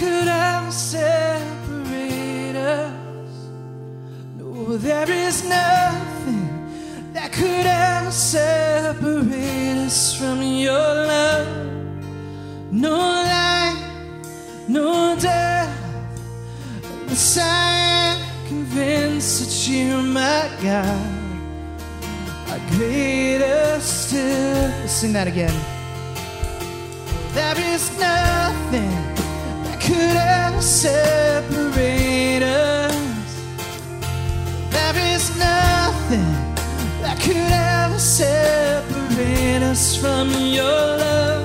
could ever separate us. No, there is nothing that could ever separate us from your love. No life, no death. I am convinced that you're my God. Our greater still. Let's sing that again. There is nothing could ever separate us. There is nothing that could ever separate us from your love.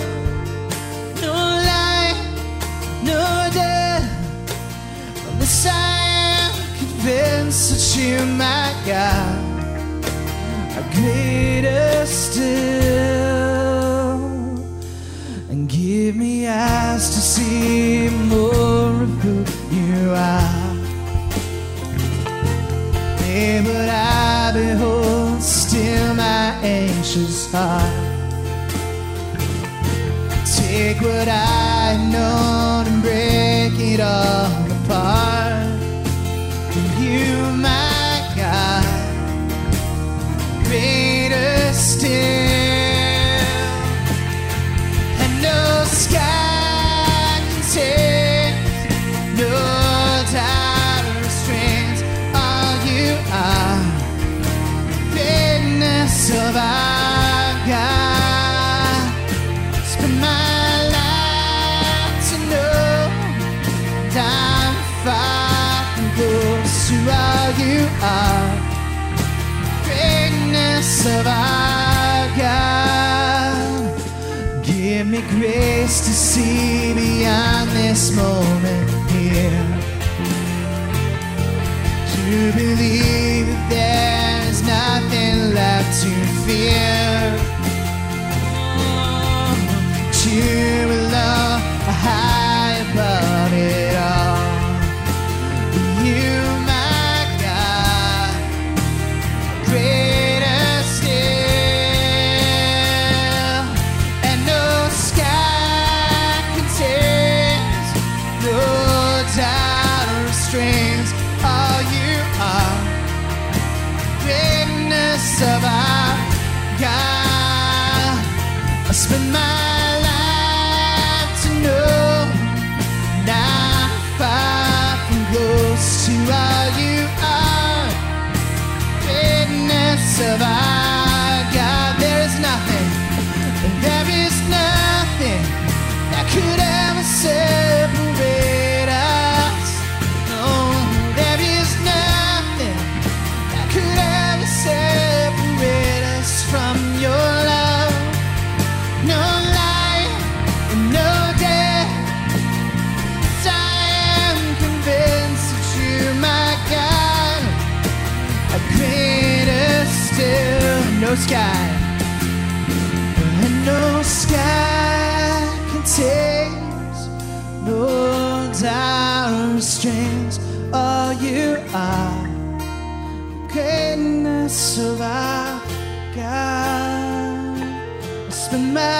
No life, no death. Unless I am convinced that you're my God, our greatest May but I behold still my anxious heart. Take what I know and break it all apart. To all you are. Greatness of our God. Give me grace to see beyond this moment here. To believe that God, I spend my life to know. Far from close to all you are. Of No sky, and no sky contains, no doubt restrains all you are. Greatness of our God. I spend my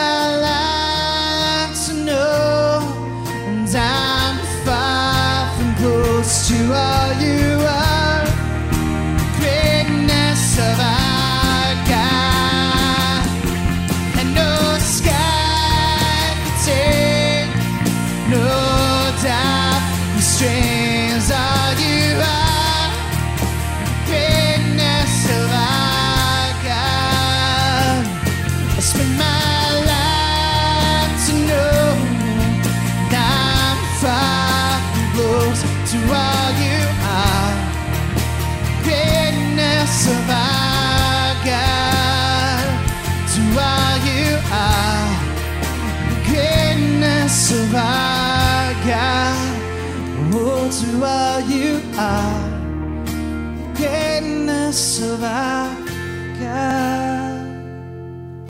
oh, to all you are. Greatness of our God.